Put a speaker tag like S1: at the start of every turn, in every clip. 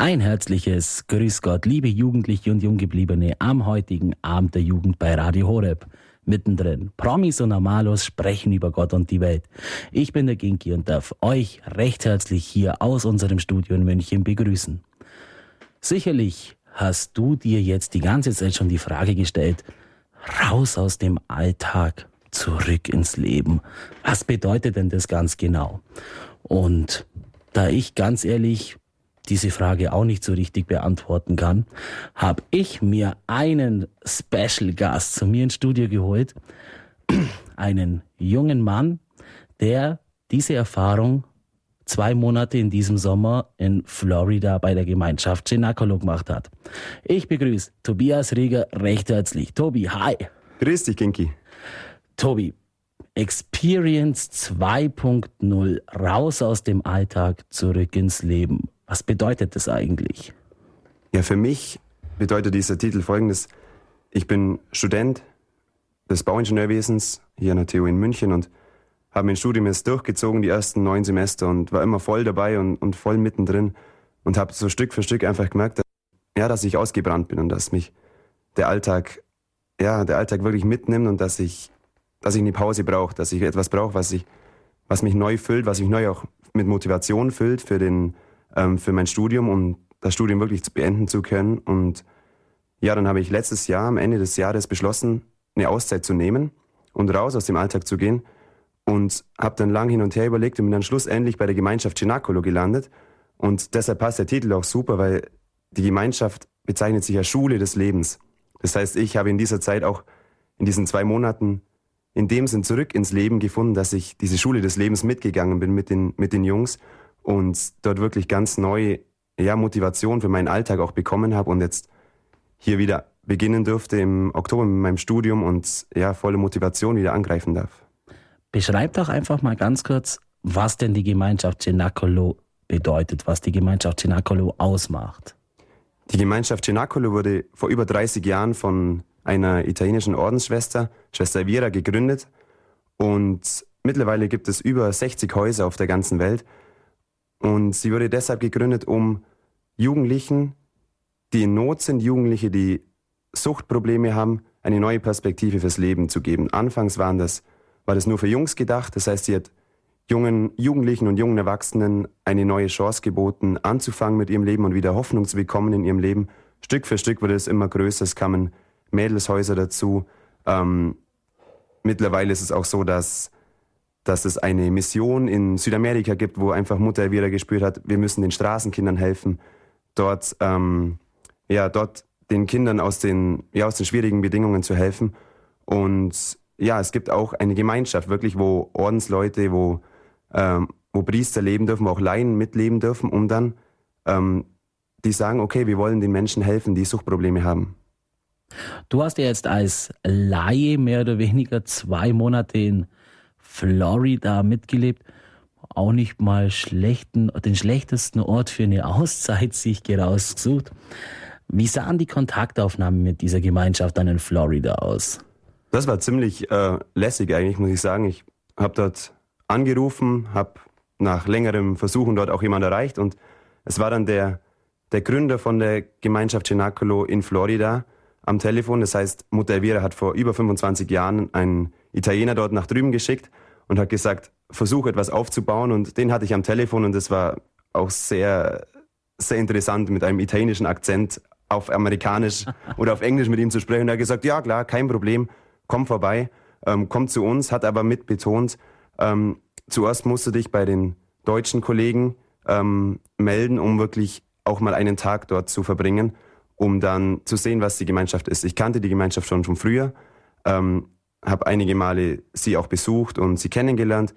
S1: Ein herzliches Grüß Gott, liebe Jugendliche und Junggebliebene am heutigen Abend der Jugend bei Radio Horeb. Mittendrin. Promis und Normalos sprechen über Gott und die Welt. Ich bin der Ginki und darf euch recht herzlich hier aus unserem Studio in München begrüßen. Sicherlich hast du dir jetzt die ganze Zeit schon die Frage gestellt, raus aus dem Alltag, zurück ins Leben. Was bedeutet denn das ganz genau? Und da ich ganz ehrlich diese Frage auch nicht so richtig beantworten kann, habe ich mir einen Special Gast zu mir ins Studio geholt. Einen jungen Mann, der diese Erfahrung zwei Monate in diesem Sommer in Florida bei der Gemeinschaft Chinacolo gemacht hat. Ich begrüße Tobias Rieger recht herzlich. Tobi, hi.
S2: Grüß dich, Kinki.
S1: Tobi, Experience 2.0, raus aus dem Alltag, zurück ins Leben. Was bedeutet das eigentlich?
S2: Ja, für mich bedeutet dieser Titel folgendes. Ich bin Student des Bauingenieurwesens hier an der TU in München und habe mein Studium jetzt durchgezogen, die ersten neun Semester und war immer voll dabei und, und voll mittendrin und habe so Stück für Stück einfach gemerkt, dass, ja, dass ich ausgebrannt bin und dass mich der Alltag, ja, der Alltag wirklich mitnimmt und dass ich, dass ich eine Pause brauche, dass ich etwas brauche, was was mich neu füllt, was mich neu auch mit Motivation füllt für den, ähm, für mein Studium, um das Studium wirklich beenden zu können. Und ja, dann habe ich letztes Jahr, am Ende des Jahres, beschlossen, eine Auszeit zu nehmen und raus aus dem Alltag zu gehen. Und habe dann lang hin und her überlegt und bin dann schlussendlich bei der Gemeinschaft Cenacolo gelandet. Und deshalb passt der Titel auch super, weil die Gemeinschaft bezeichnet sich als Schule des Lebens. Das heißt, ich habe in dieser Zeit auch in diesen zwei Monaten in dem Sinn zurück ins Leben gefunden, dass ich diese Schule des Lebens mitgegangen bin mit den, mit den Jungs und dort wirklich ganz neue ja, Motivation für meinen Alltag auch bekommen habe und jetzt hier wieder beginnen durfte im Oktober mit meinem Studium und ja, volle Motivation wieder angreifen darf.
S1: Beschreib doch einfach mal ganz kurz, was denn die Gemeinschaft Cenacolo bedeutet, was die Gemeinschaft Cenacolo ausmacht.
S2: Die Gemeinschaft Cenacolo wurde vor über 30 Jahren von einer italienischen Ordensschwester, Schwester Viera, gegründet und mittlerweile gibt es über 60 Häuser auf der ganzen Welt und sie wurde deshalb gegründet, um Jugendlichen, die in Not sind, Jugendliche, die Suchtprobleme haben, eine neue Perspektive fürs Leben zu geben. Anfangs waren das, war das nur für Jungs gedacht, das heißt, sie hat jungen Jugendlichen und jungen Erwachsenen eine neue Chance geboten, anzufangen mit ihrem Leben und wieder Hoffnung zu bekommen in ihrem Leben. Stück für Stück wurde es immer größer, es kamen Mädelshäuser dazu. Ähm, mittlerweile ist es auch so, dass dass es eine Mission in Südamerika gibt, wo einfach Mutter wieder gespürt hat, wir müssen den Straßenkindern helfen, dort, ähm, ja, dort den Kindern aus den, ja, aus den schwierigen Bedingungen zu helfen. Und ja, es gibt auch eine Gemeinschaft, wirklich, wo Ordensleute, wo, ähm, wo Priester leben dürfen, wo auch Laien mitleben dürfen, um dann, ähm, die sagen, okay, wir wollen den Menschen helfen, die Suchtprobleme haben.
S1: Du hast ja jetzt als Laie mehr oder weniger zwei Monate in Florida mitgelebt. Auch nicht mal schlechten, den schlechtesten Ort für eine Auszeit sich rausgesucht. Wie sahen die Kontaktaufnahmen mit dieser Gemeinschaft dann in Florida aus?
S2: Das war ziemlich äh, lässig eigentlich, muss ich sagen. Ich habe dort angerufen, habe nach längerem Versuchen dort auch jemand erreicht und es war dann der, der Gründer von der Gemeinschaft Cenacolo in Florida am Telefon. Das heißt, Mutter Elvira hat vor über 25 Jahren einen Italiener dort nach drüben geschickt und hat gesagt, versuch etwas aufzubauen. Und den hatte ich am Telefon und das war auch sehr, sehr interessant, mit einem italienischen Akzent auf Amerikanisch oder auf Englisch mit ihm zu sprechen. Und er hat gesagt, ja klar, kein Problem, komm vorbei, ähm, komm zu uns, hat aber mit betont, ähm, zuerst musst du dich bei den deutschen Kollegen ähm, melden, um wirklich auch mal einen Tag dort zu verbringen, um dann zu sehen, was die Gemeinschaft ist. Ich kannte die Gemeinschaft schon von früher, ähm, habe einige Male sie auch besucht und sie kennengelernt.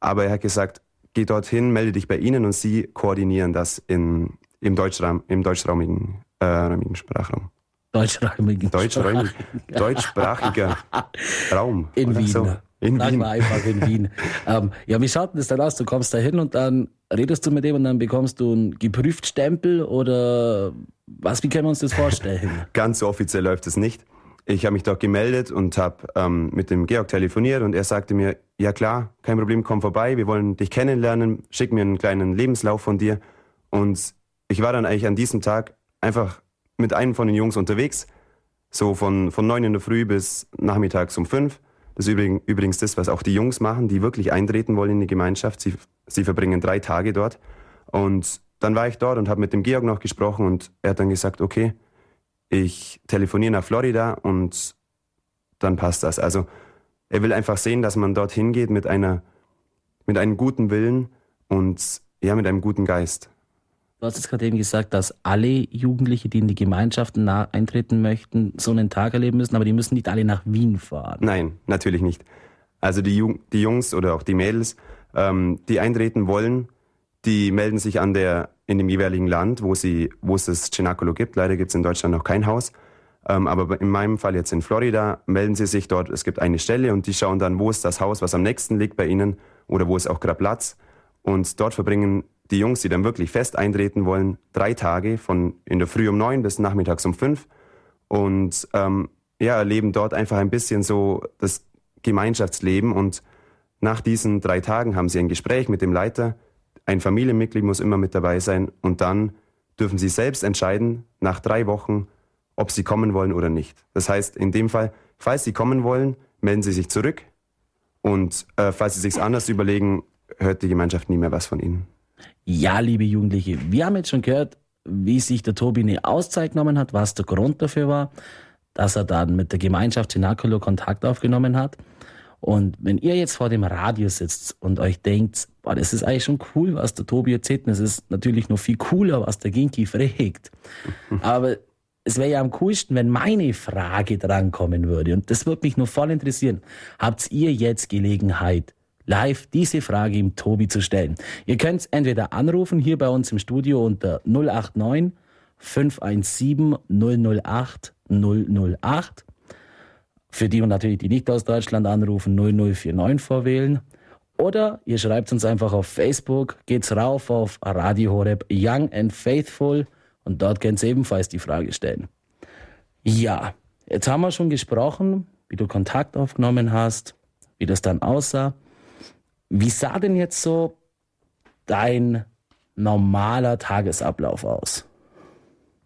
S2: Aber er hat gesagt, geh dorthin, melde dich bei ihnen und sie koordinieren das in, im, Deutschraum, im deutschraumigen äh, Sprachraum.
S1: Deutschräumigen
S2: Deutschräumig, deutschsprachiger Raum.
S1: In Wien. So.
S2: In Sag Wien.
S1: mal einfach in Wien. ähm, ja, wie schaut denn das dann aus? Du kommst da hin und dann redest du mit dem und dann bekommst du einen geprüft Stempel oder was, wie können wir uns das vorstellen?
S2: Ganz so offiziell läuft es nicht. Ich habe mich dort gemeldet und habe ähm, mit dem Georg telefoniert und er sagte mir, ja klar, kein Problem, komm vorbei, wir wollen dich kennenlernen, schick mir einen kleinen Lebenslauf von dir. Und ich war dann eigentlich an diesem Tag einfach mit einem von den Jungs unterwegs, so von, von neun in der Früh bis nachmittags um fünf. Das ist übrigens das, was auch die Jungs machen, die wirklich eintreten wollen in die Gemeinschaft. Sie, sie verbringen drei Tage dort. Und dann war ich dort und habe mit dem Georg noch gesprochen und er hat dann gesagt, okay, ich telefoniere nach Florida und dann passt das. Also er will einfach sehen, dass man dorthin geht mit einer, mit einem guten Willen und ja, mit einem guten Geist.
S1: Du hast jetzt gerade eben gesagt, dass alle Jugendliche, die in die Gemeinschaften eintreten möchten, so einen Tag erleben müssen, aber die müssen nicht alle nach Wien fahren.
S2: Nein, natürlich nicht. Also die, Jung, die Jungs oder auch die Mädels, ähm, die eintreten wollen, die melden sich an der, in dem jeweiligen Land, wo, sie, wo es das Cenacolo gibt. Leider gibt es in Deutschland noch kein Haus. Ähm, aber in meinem Fall jetzt in Florida melden sie sich dort. Es gibt eine Stelle und die schauen dann, wo ist das Haus, was am nächsten liegt bei ihnen oder wo ist auch gerade Platz. Und dort verbringen die Jungs, die dann wirklich fest eintreten wollen, drei Tage von in der Früh um neun bis nachmittags um fünf und ähm, ja, erleben dort einfach ein bisschen so das Gemeinschaftsleben und nach diesen drei Tagen haben sie ein Gespräch mit dem Leiter, ein Familienmitglied muss immer mit dabei sein und dann dürfen sie selbst entscheiden, nach drei Wochen, ob sie kommen wollen oder nicht. Das heißt, in dem Fall, falls sie kommen wollen, melden sie sich zurück und äh, falls sie sich anders überlegen, hört die Gemeinschaft nie mehr was von ihnen.
S1: Ja, liebe Jugendliche, wir haben jetzt schon gehört, wie sich der Tobi eine Auszeit genommen hat, was der Grund dafür war, dass er dann mit der Gemeinschaft Sinakolo Kontakt aufgenommen hat. Und wenn ihr jetzt vor dem Radio sitzt und euch denkt, boah, das ist eigentlich schon cool, was der Tobi erzählt, und es ist natürlich noch viel cooler, was der Ginki fragt. Aber es wäre ja am coolsten, wenn meine Frage drankommen würde. Und das würde mich nur voll interessieren. Habt ihr jetzt Gelegenheit, live diese Frage im Tobi zu stellen. Ihr könnt entweder anrufen hier bei uns im Studio unter 089 517 008 008. Für die und natürlich die nicht aus Deutschland anrufen, 0049 vorwählen. Oder ihr schreibt uns einfach auf Facebook, geht's rauf auf Radio Horeb Young and Faithful und dort könnt ihr ebenfalls die Frage stellen. Ja, jetzt haben wir schon gesprochen, wie du Kontakt aufgenommen hast, wie das dann aussah. Wie sah denn jetzt so dein normaler Tagesablauf aus?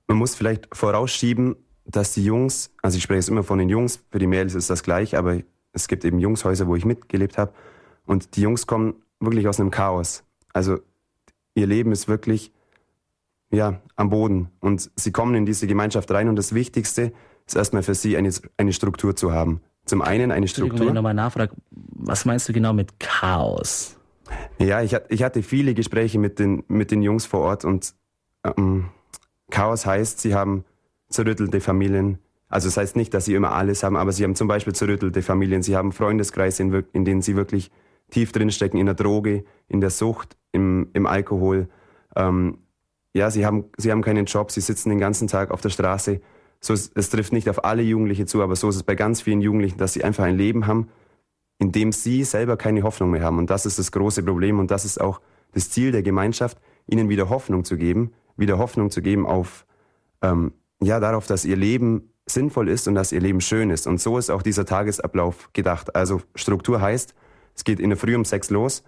S2: Man muss vielleicht vorausschieben, dass die Jungs, also ich spreche jetzt immer von den Jungs, für die Mädels ist das gleich, aber es gibt eben Jungshäuser, wo ich mitgelebt habe. Und die Jungs kommen wirklich aus einem Chaos. Also ihr Leben ist wirklich ja, am Boden. Und sie kommen in diese Gemeinschaft rein und das Wichtigste ist erstmal für sie eine, eine Struktur zu haben. Zum einen eine Struktur. Wenn
S1: ich nochmal nachfrage, was meinst du genau mit Chaos?
S2: Ja, ich, ich hatte viele Gespräche mit den, mit den Jungs vor Ort und ähm, Chaos heißt, sie haben zerrüttelte Familien. Also das heißt nicht, dass sie immer alles haben, aber sie haben zum Beispiel zerrüttelte Familien. Sie haben Freundeskreise, in, in denen sie wirklich tief drinstecken, in der Droge, in der Sucht, im, im Alkohol. Ähm, ja, sie haben, sie haben keinen Job, sie sitzen den ganzen Tag auf der Straße so ist, es trifft nicht auf alle Jugendliche zu, aber so ist es bei ganz vielen Jugendlichen, dass sie einfach ein Leben haben, in dem sie selber keine Hoffnung mehr haben. Und das ist das große Problem und das ist auch das Ziel der Gemeinschaft, ihnen wieder Hoffnung zu geben, wieder Hoffnung zu geben auf, ähm, ja, darauf, dass ihr Leben sinnvoll ist und dass ihr Leben schön ist. Und so ist auch dieser Tagesablauf gedacht. Also Struktur heißt, es geht in der Früh um sechs los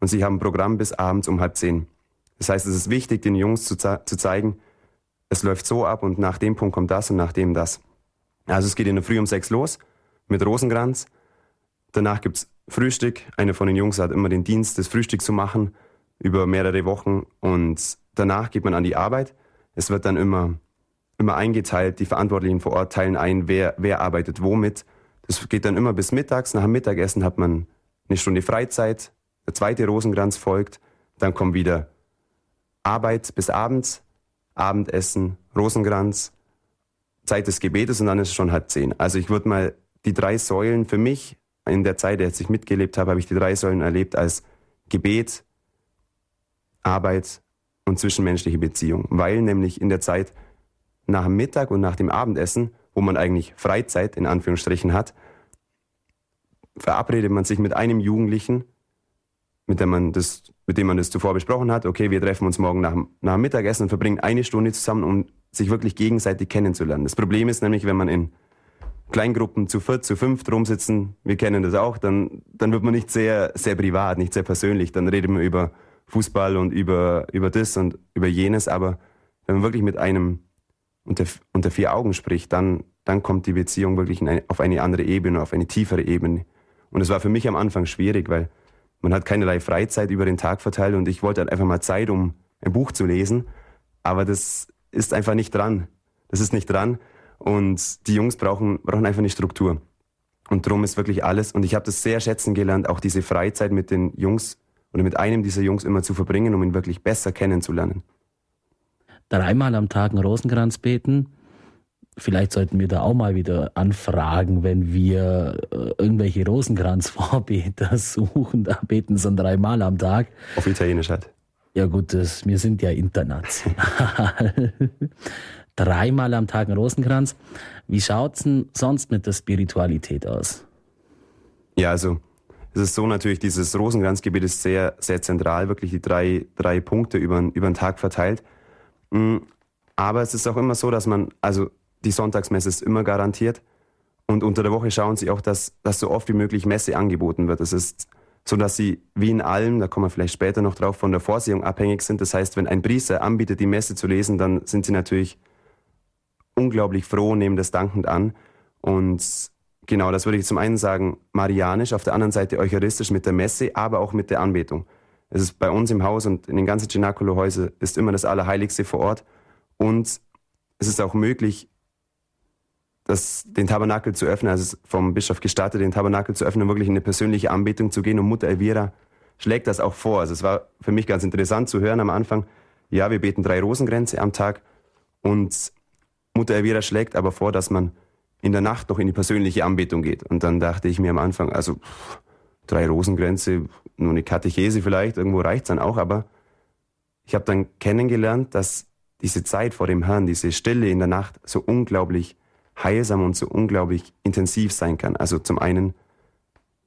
S2: und sie haben ein Programm bis abends um halb zehn. Das heißt, es ist wichtig, den Jungs zu, zu zeigen, es läuft so ab und nach dem Punkt kommt das und nach dem das. Also es geht in der Früh um sechs los mit Rosenkranz. Danach gibt's Frühstück. Eine von den Jungs hat immer den Dienst, das Frühstück zu machen über mehrere Wochen und danach geht man an die Arbeit. Es wird dann immer, immer eingeteilt. Die Verantwortlichen vor Ort teilen ein, wer, wer arbeitet womit. Das geht dann immer bis mittags. Nach dem Mittagessen hat man eine Stunde Freizeit. Der zweite Rosenkranz folgt. Dann kommt wieder Arbeit bis abends. Abendessen, Rosenkranz, Zeit des Gebetes und dann ist es schon halb zehn. Also ich würde mal die drei Säulen für mich, in der Zeit, als ich mitgelebt habe, habe ich die drei Säulen erlebt als Gebet, Arbeit und zwischenmenschliche Beziehung. Weil nämlich in der Zeit nach dem Mittag und nach dem Abendessen, wo man eigentlich Freizeit in Anführungsstrichen hat, verabredet man sich mit einem Jugendlichen, mit dem man das mit dem man das zuvor besprochen hat, okay, wir treffen uns morgen nach, nach Mittagessen und verbringen eine Stunde zusammen, um sich wirklich gegenseitig kennenzulernen. Das Problem ist nämlich, wenn man in Kleingruppen zu viert, zu fünft rumsitzen, wir kennen das auch, dann, dann wird man nicht sehr, sehr privat, nicht sehr persönlich. Dann redet man über Fußball und über, über das und über jenes, aber wenn man wirklich mit einem unter, unter vier Augen spricht, dann, dann kommt die Beziehung wirklich eine, auf eine andere Ebene, auf eine tiefere Ebene. Und es war für mich am Anfang schwierig, weil man hat keinerlei Freizeit über den Tag verteilt und ich wollte halt einfach mal Zeit, um ein Buch zu lesen. Aber das ist einfach nicht dran. Das ist nicht dran. Und die Jungs brauchen, brauchen einfach eine Struktur. Und darum ist wirklich alles. Und ich habe das sehr schätzen gelernt, auch diese Freizeit mit den Jungs oder mit einem dieser Jungs immer zu verbringen, um ihn wirklich besser kennenzulernen.
S1: Dreimal am Tag einen Rosenkranz beten. Vielleicht sollten wir da auch mal wieder anfragen, wenn wir äh, irgendwelche Rosenkranzvorbeter suchen. Da beten sie dreimal am Tag.
S2: Auf Italienisch halt.
S1: Ja gut, das, wir sind ja international. dreimal am Tag einen Rosenkranz. Wie schaut es denn sonst mit der Spiritualität aus?
S2: Ja, also es ist so natürlich, dieses Rosenkranzgebet ist sehr, sehr zentral, wirklich die drei, drei Punkte über, über den Tag verteilt. Mm, aber es ist auch immer so, dass man, also die Sonntagsmesse ist immer garantiert. Und unter der Woche schauen sie auch, dass, dass so oft wie möglich Messe angeboten wird. Es ist so, dass sie wie in allem, da kommen wir vielleicht später noch drauf, von der Vorsehung abhängig sind. Das heißt, wenn ein Priester anbietet, die Messe zu lesen, dann sind sie natürlich unglaublich froh, nehmen das dankend an. Und genau, das würde ich zum einen sagen, marianisch, auf der anderen Seite eucharistisch mit der Messe, aber auch mit der Anbetung. Es ist bei uns im Haus und in den ganzen Cenacolo-Häusern ist immer das Allerheiligste vor Ort. Und es ist auch möglich, das, den Tabernakel zu öffnen, also es vom Bischof gestartet, den Tabernakel zu öffnen, um wirklich in eine persönliche Anbetung zu gehen. Und Mutter Elvira schlägt das auch vor. Also es war für mich ganz interessant zu hören am Anfang, ja, wir beten drei Rosenkränze am Tag und Mutter Elvira schlägt aber vor, dass man in der Nacht noch in die persönliche Anbetung geht. Und dann dachte ich mir am Anfang, also pff, drei Rosengrenze, nur eine Katechese vielleicht, irgendwo reicht's dann auch, aber ich habe dann kennengelernt, dass diese Zeit vor dem Herrn, diese Stille in der Nacht so unglaublich heilsam und so unglaublich intensiv sein kann. Also zum einen,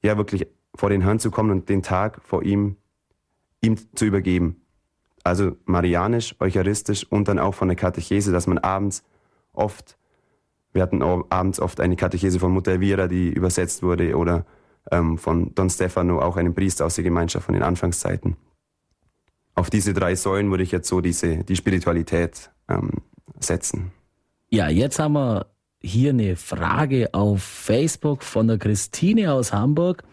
S2: ja wirklich vor den Herrn zu kommen und den Tag vor ihm, ihm zu übergeben. Also marianisch, eucharistisch und dann auch von der Katechese, dass man abends oft, wir hatten abends oft eine Katechese von Mutter Elvira, die übersetzt wurde, oder ähm, von Don Stefano, auch einem Priester aus der Gemeinschaft von den Anfangszeiten. Auf diese drei Säulen würde ich jetzt so diese, die Spiritualität ähm, setzen.
S1: Ja, jetzt haben wir hier eine Frage auf Facebook von der Christine aus Hamburg.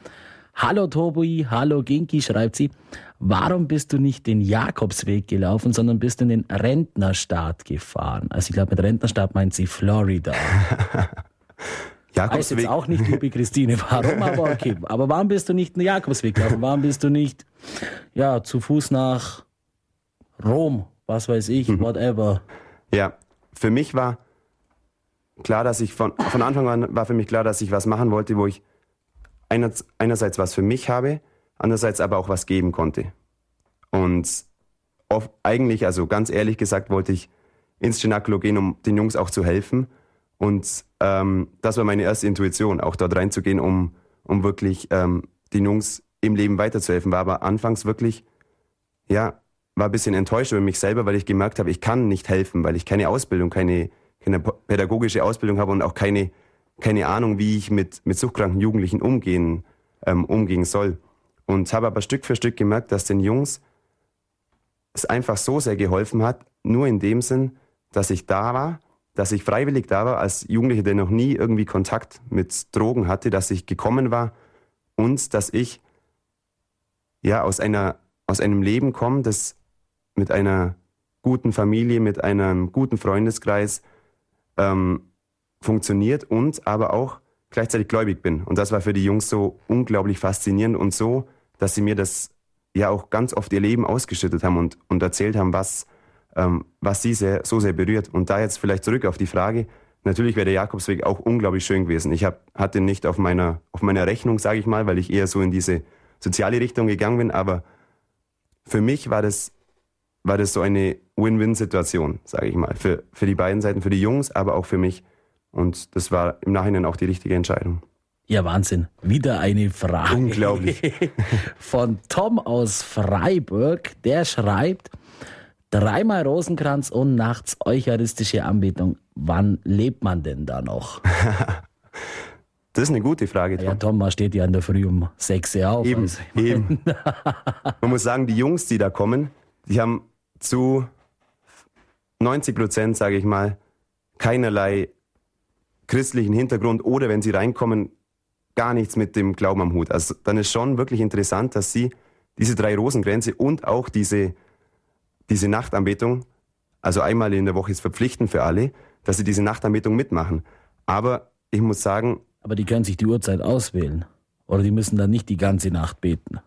S1: Hallo Tobi, hallo Ginki, schreibt sie. Warum bist du nicht den Jakobsweg gelaufen, sondern bist in den Rentnerstaat gefahren? Also ich glaube, mit Rentnerstaat meint sie Florida. Jakobsweg. Weiß jetzt auch nicht, liebe Christine, warum, aber okay. Aber warum bist du nicht den Jakobsweg gelaufen? Warum bist du nicht, ja, zu Fuß nach Rom, was weiß ich, mhm. whatever?
S2: Ja, für mich war klar, dass ich von, von Anfang an war für mich klar, dass ich was machen wollte, wo ich einerseits was für mich habe, andererseits aber auch was geben konnte. Und oft, eigentlich, also ganz ehrlich gesagt, wollte ich ins Cenacolo gehen, um den Jungs auch zu helfen. Und ähm, das war meine erste Intuition, auch dort reinzugehen, um, um wirklich ähm, den Jungs im Leben weiterzuhelfen. War aber anfangs wirklich, ja, war ein bisschen enttäuscht über mich selber, weil ich gemerkt habe, ich kann nicht helfen, weil ich keine Ausbildung, keine, keine pädagogische Ausbildung habe und auch keine keine Ahnung, wie ich mit, mit suchtkranken Jugendlichen umgehen, ähm, umgehen soll. Und habe aber Stück für Stück gemerkt, dass den Jungs es einfach so sehr geholfen hat, nur in dem Sinn, dass ich da war, dass ich freiwillig da war, als Jugendlicher, der noch nie irgendwie Kontakt mit Drogen hatte, dass ich gekommen war und dass ich ja aus einer aus einem Leben komme, das mit einer guten Familie, mit einem guten Freundeskreis ähm, funktioniert und aber auch gleichzeitig gläubig bin. Und das war für die Jungs so unglaublich faszinierend und so, dass sie mir das ja auch ganz oft ihr Leben ausgeschüttet haben und, und erzählt haben, was, ähm, was sie sehr, so sehr berührt. Und da jetzt vielleicht zurück auf die Frage, natürlich wäre der Jakobsweg auch unglaublich schön gewesen. Ich hab, hatte nicht auf meiner, auf meiner Rechnung, sage ich mal, weil ich eher so in diese soziale Richtung gegangen bin, aber für mich war das, war das so eine Win-Win-Situation, sage ich mal, für, für die beiden Seiten, für die Jungs, aber auch für mich. Und das war im Nachhinein auch die richtige Entscheidung.
S1: Ja, Wahnsinn. Wieder eine Frage.
S2: Unglaublich.
S1: Von Tom aus Freiburg. Der schreibt, dreimal Rosenkranz und nachts eucharistische Anbetung. Wann lebt man denn da noch?
S2: das ist eine gute Frage,
S1: Tom. Ja, Tom, man steht ja in der Früh um sechs Uhr auf.
S2: Eben, also, eben. man muss sagen, die Jungs, die da kommen, die haben zu 90 Prozent, sage ich mal, keinerlei christlichen Hintergrund oder wenn sie reinkommen, gar nichts mit dem Glauben am Hut. Also dann ist schon wirklich interessant, dass sie diese drei Rosengrenze und auch diese, diese Nachtanbetung, also einmal in der Woche ist verpflichtend für alle, dass sie diese Nachtanbetung mitmachen. Aber ich muss sagen.
S1: Aber die können sich die Uhrzeit auswählen. Oder die müssen dann nicht die ganze Nacht beten.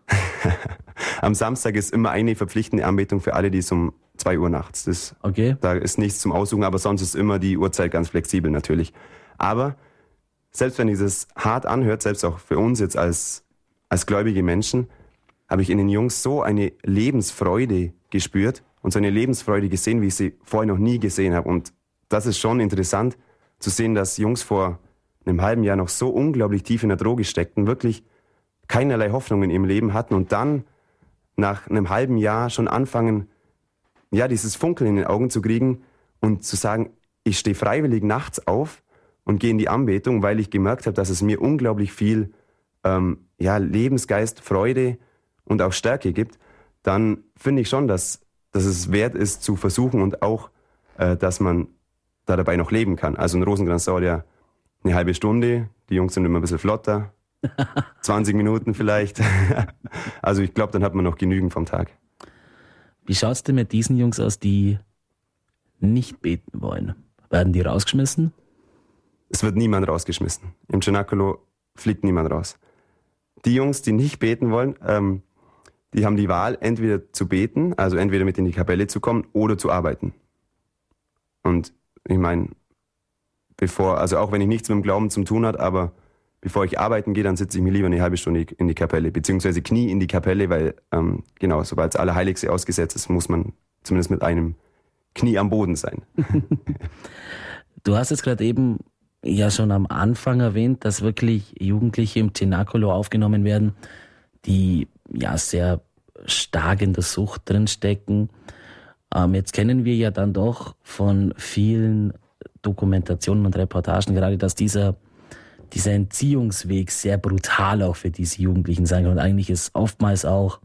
S2: Am Samstag ist immer eine verpflichtende Anbetung für alle, die es um 2 Uhr nachts. Das,
S1: okay.
S2: Da ist nichts zum Aussuchen, aber sonst ist immer die Uhrzeit ganz flexibel natürlich. Aber selbst wenn dieses hart anhört, selbst auch für uns jetzt als, als gläubige Menschen, habe ich in den Jungs so eine Lebensfreude gespürt und so eine Lebensfreude gesehen, wie ich sie vorher noch nie gesehen habe. Und das ist schon interessant zu sehen, dass Jungs vor einem halben Jahr noch so unglaublich tief in der Droge steckten, wirklich keinerlei Hoffnung in ihrem Leben hatten und dann nach einem halben Jahr schon anfangen, ja, dieses Funkeln in den Augen zu kriegen und zu sagen, ich stehe freiwillig nachts auf und gehe in die Anbetung, weil ich gemerkt habe, dass es mir unglaublich viel ähm, ja, Lebensgeist, Freude und auch Stärke gibt, dann finde ich schon, dass, dass es wert ist zu versuchen und auch, äh, dass man da dabei noch leben kann. Also ein Rosenkranz dauert ja eine halbe Stunde, die Jungs sind immer ein bisschen flotter, 20 Minuten vielleicht. also ich glaube, dann hat man noch genügend vom Tag.
S1: Wie schaut es denn mit diesen Jungs aus, die nicht beten wollen? Werden die rausgeschmissen?
S2: Es wird niemand rausgeschmissen. Im Cenacolo fliegt niemand raus. Die Jungs, die nicht beten wollen, ähm, die haben die Wahl, entweder zu beten, also entweder mit in die Kapelle zu kommen oder zu arbeiten. Und ich meine, bevor, also auch wenn ich nichts mit dem Glauben zu tun hat, aber bevor ich arbeiten gehe, dann sitze ich mir lieber eine halbe Stunde in die Kapelle, beziehungsweise Knie in die Kapelle, weil ähm, genau, sobald das Allerheiligste ausgesetzt ist, muss man zumindest mit einem Knie am Boden sein.
S1: du hast jetzt gerade eben ja schon am Anfang erwähnt, dass wirklich Jugendliche im Tenacolo aufgenommen werden, die ja sehr stark in der Sucht drinstecken. Ähm, jetzt kennen wir ja dann doch von vielen Dokumentationen und Reportagen gerade, dass dieser, dieser Entziehungsweg sehr brutal auch für diese Jugendlichen sein kann. Und eigentlich ist oftmals auch,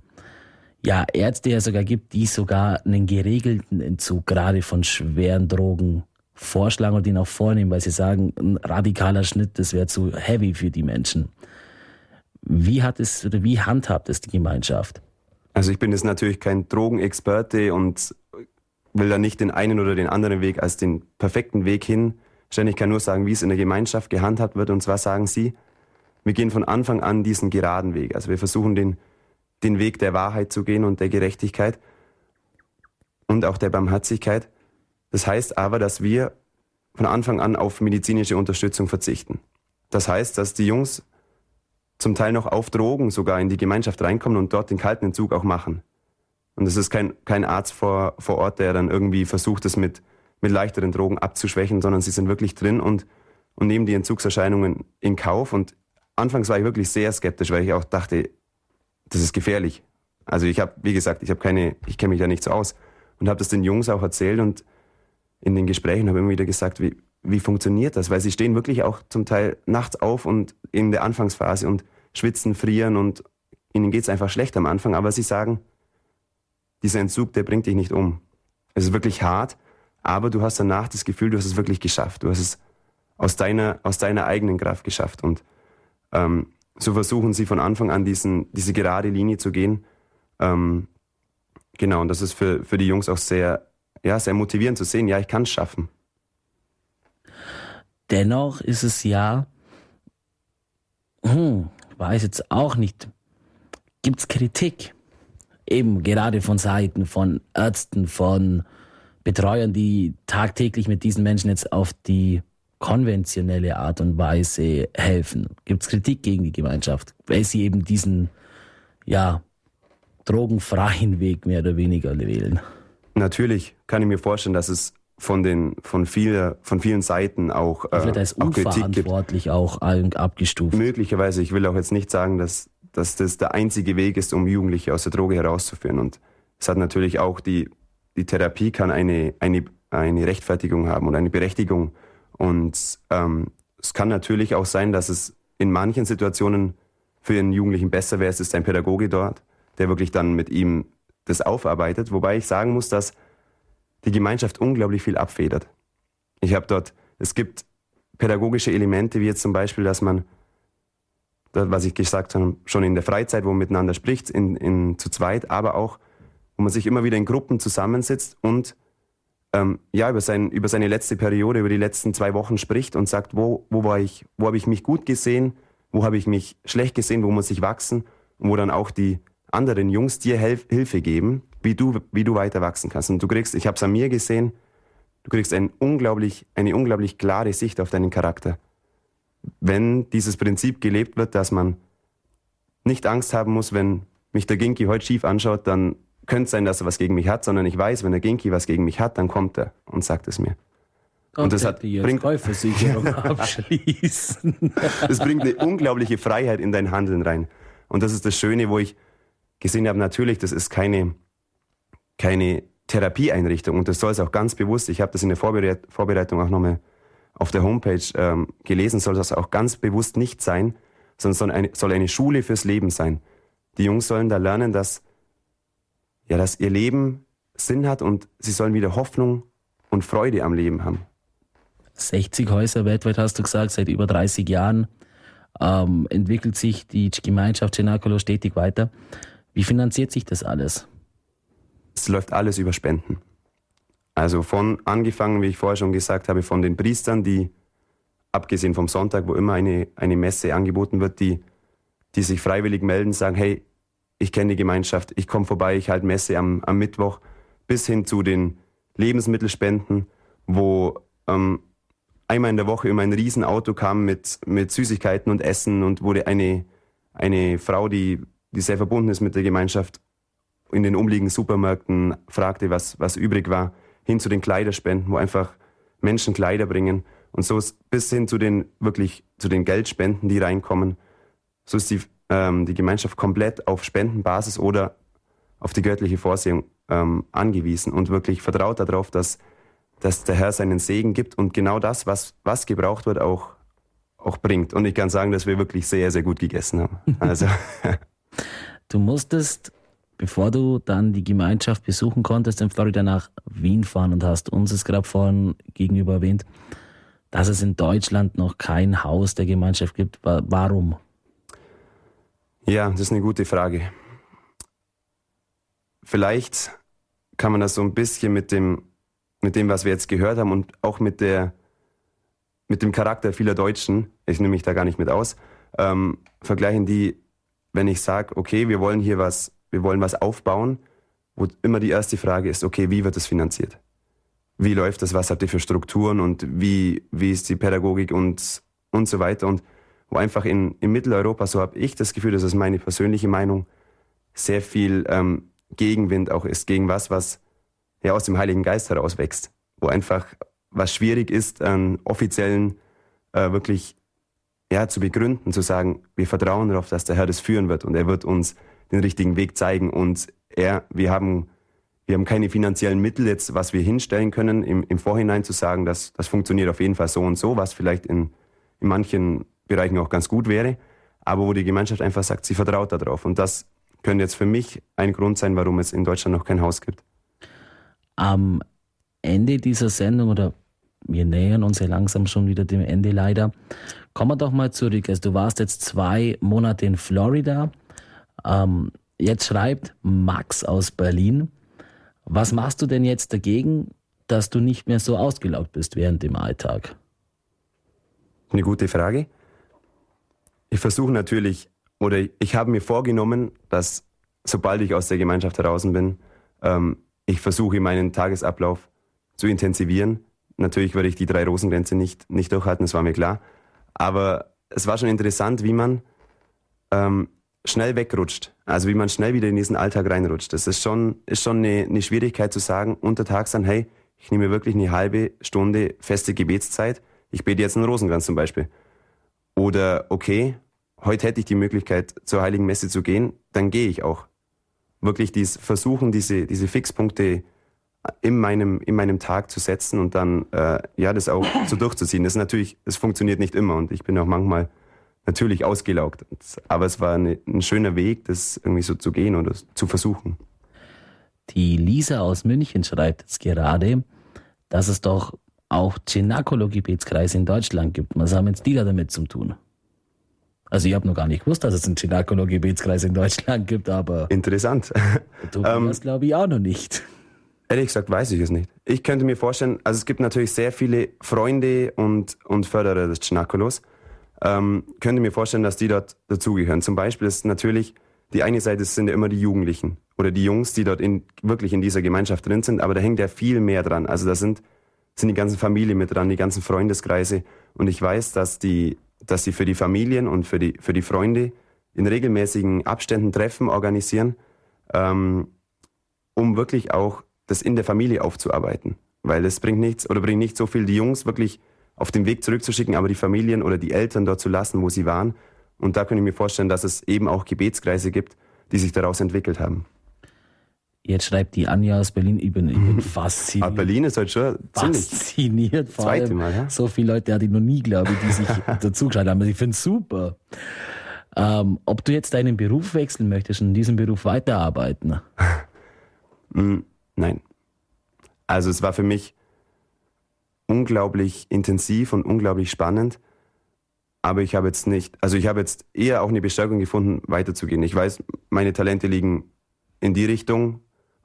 S1: ja, Ärzte ja sogar gibt, die sogar einen geregelten Entzug gerade von schweren Drogen vorschlagen und ihn auch vornehmen, weil sie sagen, ein radikaler Schnitt, das wäre zu heavy für die Menschen. Wie hat es oder wie handhabt es die Gemeinschaft?
S2: Also ich bin jetzt natürlich kein Drogenexperte und will da nicht den einen oder den anderen Weg als den perfekten Weg hinstellen. Ich kann nur sagen, wie es in der Gemeinschaft gehandhabt wird. Und zwar sagen Sie, wir gehen von Anfang an diesen geraden Weg. Also wir versuchen den, den Weg der Wahrheit zu gehen und der Gerechtigkeit und auch der Barmherzigkeit. Das heißt aber, dass wir von Anfang an auf medizinische Unterstützung verzichten. Das heißt, dass die Jungs zum Teil noch auf Drogen sogar in die Gemeinschaft reinkommen und dort den kalten Entzug auch machen. Und es ist kein, kein Arzt vor, vor Ort, der dann irgendwie versucht, es mit, mit leichteren Drogen abzuschwächen, sondern sie sind wirklich drin und, und nehmen die Entzugserscheinungen in Kauf. Und anfangs war ich wirklich sehr skeptisch, weil ich auch dachte, das ist gefährlich. Also ich habe, wie gesagt, ich habe keine, ich kenne mich da nicht so aus und habe das den Jungs auch erzählt und in den Gesprächen habe immer wieder gesagt, wie, wie funktioniert das? Weil sie stehen wirklich auch zum Teil nachts auf und in der Anfangsphase und schwitzen, frieren und ihnen geht es einfach schlecht am Anfang, aber sie sagen, dieser Entzug, der bringt dich nicht um. Es ist wirklich hart, aber du hast danach das Gefühl, du hast es wirklich geschafft. Du hast es aus deiner, aus deiner eigenen Kraft geschafft. Und ähm, so versuchen sie von Anfang an diesen, diese gerade Linie zu gehen. Ähm, genau, und das ist für, für die Jungs auch sehr ja, sehr motivierend zu sehen, ja, ich kann es schaffen.
S1: Dennoch ist es ja, hm, weiß jetzt auch nicht, gibt es Kritik? Eben gerade von Seiten von Ärzten, von Betreuern, die tagtäglich mit diesen Menschen jetzt auf die konventionelle Art und Weise helfen. Gibt es Kritik gegen die Gemeinschaft, weil sie eben diesen, ja, drogenfreien Weg mehr oder weniger wählen?
S2: Natürlich kann ich mir vorstellen, dass es von den von viele, von vielen Seiten auch,
S1: äh, Vielleicht als auch unverantwortlich auch abgestuft.
S2: Möglicherweise, ich will auch jetzt nicht sagen, dass, dass das der einzige Weg ist, um Jugendliche aus der Droge herauszuführen. Und es hat natürlich auch die, die Therapie kann eine, eine, eine Rechtfertigung haben und eine Berechtigung. Und ähm, es kann natürlich auch sein, dass es in manchen Situationen für den Jugendlichen besser wäre, es ist ein Pädagoge dort, der wirklich dann mit ihm das aufarbeitet. Wobei ich sagen muss, dass die Gemeinschaft unglaublich viel abfedert. Ich habe dort, es gibt pädagogische Elemente, wie jetzt zum Beispiel, dass man, was ich gesagt habe, schon in der Freizeit, wo man miteinander spricht, in, in, zu zweit, aber auch, wo man sich immer wieder in Gruppen zusammensitzt und ähm, ja, über, sein, über seine letzte Periode, über die letzten zwei Wochen spricht und sagt, wo, wo war ich, wo habe ich mich gut gesehen, wo habe ich mich schlecht gesehen, wo muss ich wachsen und wo dann auch die anderen Jungs dir Helf Hilfe geben, wie du, wie du weiter wachsen kannst. Und du kriegst, ich habe es an mir gesehen, du kriegst ein unglaublich, eine unglaublich klare Sicht auf deinen Charakter. Wenn dieses Prinzip gelebt wird, dass man nicht Angst haben muss, wenn mich der Ginki heute schief anschaut, dann könnte es sein, dass er was gegen mich hat, sondern ich weiß, wenn der Ginki was gegen mich hat, dann kommt er und sagt es mir.
S1: Und, und das hat, bringt Käufersicherung abschließen.
S2: das bringt eine unglaubliche Freiheit in dein Handeln rein. Und das ist das Schöne, wo ich gesehen habe, natürlich, das ist keine, keine Therapieeinrichtung und das soll es auch ganz bewusst, ich habe das in der Vorbere Vorbereitung auch nochmal auf der Homepage ähm, gelesen, soll das auch ganz bewusst nicht sein, sondern soll eine, soll eine Schule fürs Leben sein. Die Jungs sollen da lernen, dass, ja, dass ihr Leben Sinn hat und sie sollen wieder Hoffnung und Freude am Leben haben.
S1: 60 Häuser weltweit hast du gesagt, seit über 30 Jahren ähm, entwickelt sich die Gemeinschaft Cenacolo stetig weiter. Wie finanziert sich das alles?
S2: Es läuft alles über Spenden. Also von angefangen, wie ich vorher schon gesagt habe, von den Priestern, die abgesehen vom Sonntag, wo immer eine, eine Messe angeboten wird, die, die sich freiwillig melden, sagen, hey, ich kenne die Gemeinschaft, ich komme vorbei, ich halte Messe am, am Mittwoch, bis hin zu den Lebensmittelspenden, wo ähm, einmal in der Woche immer ein Riesenauto kam mit, mit Süßigkeiten und Essen und wurde eine, eine Frau, die, die sehr verbunden ist mit der Gemeinschaft, in den umliegenden Supermärkten fragte, was, was übrig war, hin zu den Kleiderspenden, wo einfach Menschen Kleider bringen und so bis hin zu den wirklich zu den Geldspenden, die reinkommen. So ist die, ähm, die Gemeinschaft komplett auf Spendenbasis oder auf die göttliche Vorsehung ähm, angewiesen und wirklich vertraut darauf, dass dass der Herr seinen Segen gibt und genau das, was, was gebraucht wird, auch, auch bringt. Und ich kann sagen, dass wir wirklich sehr, sehr gut gegessen haben. Also.
S1: du musstest, bevor du dann die Gemeinschaft besuchen konntest, in Florida nach Wien fahren und hast uns es gerade vorhin gegenüber erwähnt, dass es in Deutschland noch kein Haus der Gemeinschaft gibt. Warum?
S2: Ja, das ist eine gute Frage. Vielleicht kann man das so ein bisschen mit dem mit dem, was wir jetzt gehört haben und auch mit der mit dem Charakter vieler Deutschen, ich nehme mich da gar nicht mit aus, ähm, vergleichen die, wenn ich sage, okay, wir wollen hier was, wir wollen was aufbauen, wo immer die erste Frage ist, okay, wie wird das finanziert? Wie läuft das? Was habt ihr für Strukturen und wie, wie ist die Pädagogik und, und so weiter? Und wo einfach in, in Mitteleuropa, so habe ich das Gefühl, das ist meine persönliche Meinung, sehr viel ähm, Gegenwind auch ist gegen was, was ja aus dem Heiligen Geist heraus wächst, wo einfach was schwierig ist, an offiziellen äh, wirklich ja, zu begründen, zu sagen, wir vertrauen darauf, dass der Herr das führen wird und er wird uns den richtigen Weg zeigen und er, wir haben, wir haben keine finanziellen Mittel jetzt, was wir hinstellen können, im, im Vorhinein zu sagen, dass das funktioniert auf jeden Fall so und so, was vielleicht in, in manchen Bereichen auch ganz gut wäre, aber wo die Gemeinschaft einfach sagt, sie vertraut darauf und das könnte jetzt für mich ein Grund sein, warum es in Deutschland noch kein Haus gibt
S1: am Ende dieser Sendung oder wir nähern uns ja langsam schon wieder dem Ende leider. Kommen wir doch mal zurück. Also du warst jetzt zwei Monate in Florida. Ähm, jetzt schreibt Max aus Berlin. Was machst du denn jetzt dagegen, dass du nicht mehr so ausgelaugt bist während dem Alltag?
S2: Eine gute Frage. Ich versuche natürlich, oder ich habe mir vorgenommen, dass sobald ich aus der Gemeinschaft heraus bin, ähm, ich versuche meinen Tagesablauf zu intensivieren. Natürlich würde ich die drei Rosengrenze nicht, nicht durchhalten, das war mir klar. Aber es war schon interessant, wie man ähm, schnell wegrutscht. Also wie man schnell wieder in diesen Alltag reinrutscht. Das ist schon, ist schon eine, eine Schwierigkeit zu sagen, untertags dann, hey, ich nehme wirklich eine halbe Stunde feste Gebetszeit. Ich bete jetzt einen Rosenkranz zum Beispiel. Oder okay, heute hätte ich die Möglichkeit, zur Heiligen Messe zu gehen, dann gehe ich auch wirklich dies versuchen, diese, diese Fixpunkte in meinem, in meinem Tag zu setzen und dann äh, ja das auch so durchzuziehen. Das ist natürlich, es funktioniert nicht immer und ich bin auch manchmal natürlich ausgelaugt. Aber es war eine, ein schöner Weg, das irgendwie so zu gehen oder zu versuchen.
S1: Die Lisa aus München schreibt jetzt gerade, dass es doch auch Cenacolo-Gebetskreise in Deutschland gibt. Was haben jetzt die da damit zu tun? Also ich habe noch gar nicht gewusst, dass es einen Cenacolo-Gebetskreis in Deutschland gibt, aber...
S2: Interessant.
S1: Tobias ähm, glaube ich auch noch nicht.
S2: Ehrlich gesagt weiß ich es nicht. Ich könnte mir vorstellen, also es gibt natürlich sehr viele Freunde und, und Förderer des Cenacolos. Ähm, könnte mir vorstellen, dass die dort dazugehören. Zum Beispiel ist natürlich, die eine Seite sind ja immer die Jugendlichen oder die Jungs, die dort in, wirklich in dieser Gemeinschaft drin sind, aber da hängt ja viel mehr dran. Also da sind, sind die ganzen Familien mit dran, die ganzen Freundeskreise. Und ich weiß, dass die, dass sie für die Familien und für die, für die Freunde in regelmäßigen Abständen Treffen organisieren, ähm, um wirklich auch das in der Familie aufzuarbeiten. Weil es bringt nichts oder bringt nicht so viel, die Jungs wirklich auf den Weg zurückzuschicken, aber die Familien oder die Eltern dort zu lassen, wo sie waren. Und da könnte ich mir vorstellen, dass es eben auch Gebetskreise gibt, die sich daraus entwickelt haben.
S1: Jetzt schreibt die Anja aus Berlin, ich bin, ich bin fasziniert.
S2: Aber Berlin ist halt schon ziemlich
S1: fasziniert.
S2: Vor zweite Mal, ja?
S1: So viele Leute hatte ich noch nie, glaube ich, die sich dazugeschaltet haben. Also ich finde es super. Ähm, ob du jetzt deinen Beruf wechseln möchtest und in diesem Beruf weiterarbeiten?
S2: nein. Also es war für mich unglaublich intensiv und unglaublich spannend. Aber ich habe jetzt nicht, also ich habe jetzt eher auch eine Bestärkung gefunden, weiterzugehen. Ich weiß, meine Talente liegen in die Richtung,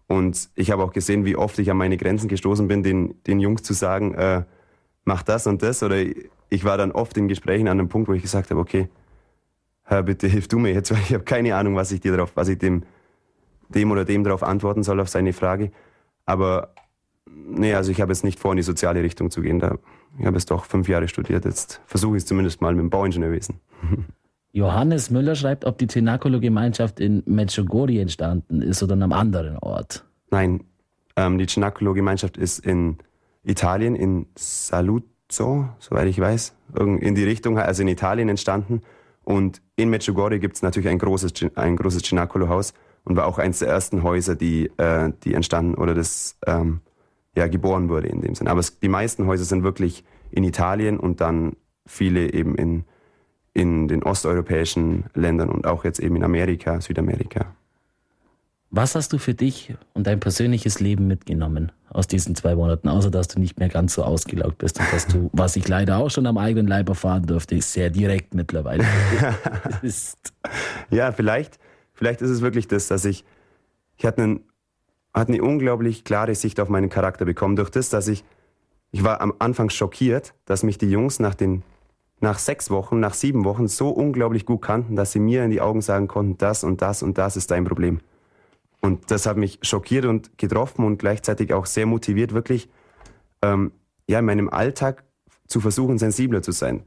S2: und ich habe auch gesehen, wie oft ich an meine Grenzen gestoßen bin, den, den Jungs zu sagen, äh, mach das und das. Oder ich war dann oft in Gesprächen an einem Punkt, wo ich gesagt habe, okay, Herr, bitte hilf du mir jetzt, weil ich habe keine Ahnung, was ich dir drauf, was ich dem, dem oder dem darauf antworten soll auf seine Frage. Aber nee, also ich habe jetzt nicht vor, in die soziale Richtung zu gehen. Da, ich habe jetzt doch fünf Jahre studiert. Jetzt versuche ich es zumindest mal mit dem Bauingenieurwesen.
S1: Johannes Müller schreibt, ob die Cenacolo-Gemeinschaft in Medjugorje entstanden ist oder an einem anderen Ort.
S2: Nein, ähm, die Cenacolo-Gemeinschaft ist in Italien, in Saluzzo, soweit ich weiß, in die Richtung, also in Italien entstanden. Und in Medjugorje gibt es natürlich ein großes, ein großes Cenacolo-Haus und war auch eines der ersten Häuser, die, äh, die entstanden oder das ähm, ja, geboren wurde in dem Sinn. Aber es, die meisten Häuser sind wirklich in Italien und dann viele eben in in den osteuropäischen Ländern und auch jetzt eben in Amerika, Südamerika.
S1: Was hast du für dich und dein persönliches Leben mitgenommen aus diesen zwei Monaten, außer dass du nicht mehr ganz so ausgelaugt bist und dass du, was ich leider auch schon am eigenen Leib erfahren durfte, sehr direkt mittlerweile
S2: ist? Ja, vielleicht, vielleicht ist es wirklich das, dass ich, ich hatte, einen, hatte eine unglaublich klare Sicht auf meinen Charakter bekommen, durch das, dass ich, ich war am Anfang schockiert, dass mich die Jungs nach den nach sechs Wochen, nach sieben Wochen so unglaublich gut kannten, dass sie mir in die Augen sagen konnten, das und das und das ist dein Problem. Und das hat mich schockiert und getroffen und gleichzeitig auch sehr motiviert, wirklich ähm, ja, in meinem Alltag zu versuchen, sensibler zu sein.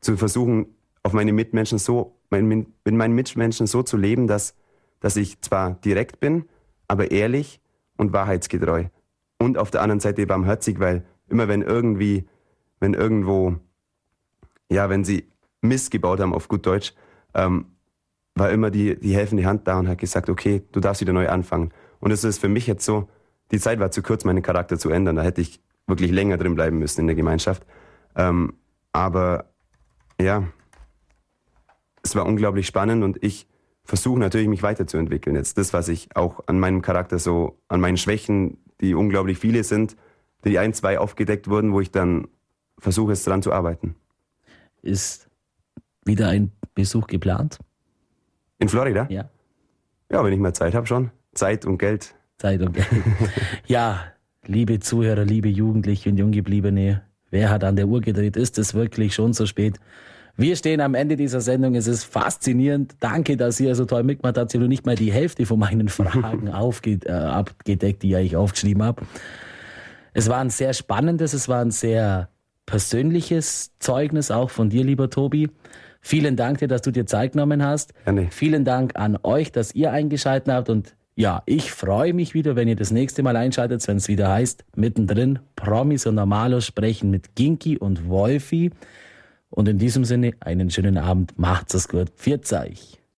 S2: Zu versuchen, auf meine Mitmenschen so, mein, mit meinen Mitmenschen so zu leben, dass, dass ich zwar direkt bin, aber ehrlich und wahrheitsgetreu. Und auf der anderen Seite barmherzig, weil immer wenn irgendwie, wenn irgendwo ja, wenn sie Mist gebaut haben, auf gut Deutsch, ähm, war immer die, die helfende Hand da und hat gesagt, okay, du darfst wieder neu anfangen. Und es ist für mich jetzt so, die Zeit war zu kurz, meinen Charakter zu ändern. Da hätte ich wirklich länger drin bleiben müssen in der Gemeinschaft. Ähm, aber ja, es war unglaublich spannend und ich versuche natürlich, mich weiterzuentwickeln. Jetzt das, was ich auch an meinem Charakter so, an meinen Schwächen, die unglaublich viele sind, die ein, zwei aufgedeckt wurden, wo ich dann versuche, es dran zu arbeiten.
S1: Ist wieder ein Besuch geplant?
S2: In Florida?
S1: Ja.
S2: Ja, wenn ich mal Zeit habe schon. Zeit und Geld.
S1: Zeit und Geld. ja, liebe Zuhörer, liebe Jugendliche und Junggebliebene, wer hat an der Uhr gedreht? Ist es wirklich schon so spät? Wir stehen am Ende dieser Sendung. Es ist faszinierend. Danke, dass ihr so toll mitgemacht habt. Sie haben nicht mal die Hälfte von meinen Fragen aufge äh, abgedeckt, die ich aufgeschrieben habe. Es war ein sehr spannendes, es war ein sehr persönliches Zeugnis auch von dir, lieber Tobi. Vielen Dank dir, dass du dir Zeit genommen hast.
S2: Gerne.
S1: Vielen Dank an euch, dass ihr eingeschaltet habt und ja, ich freue mich wieder, wenn ihr das nächste Mal einschaltet, wenn es wieder heißt, mittendrin Promis und Normalos sprechen mit Ginki und Wolfi. Und in diesem Sinne einen schönen Abend, macht's es gut, Pfiat euch.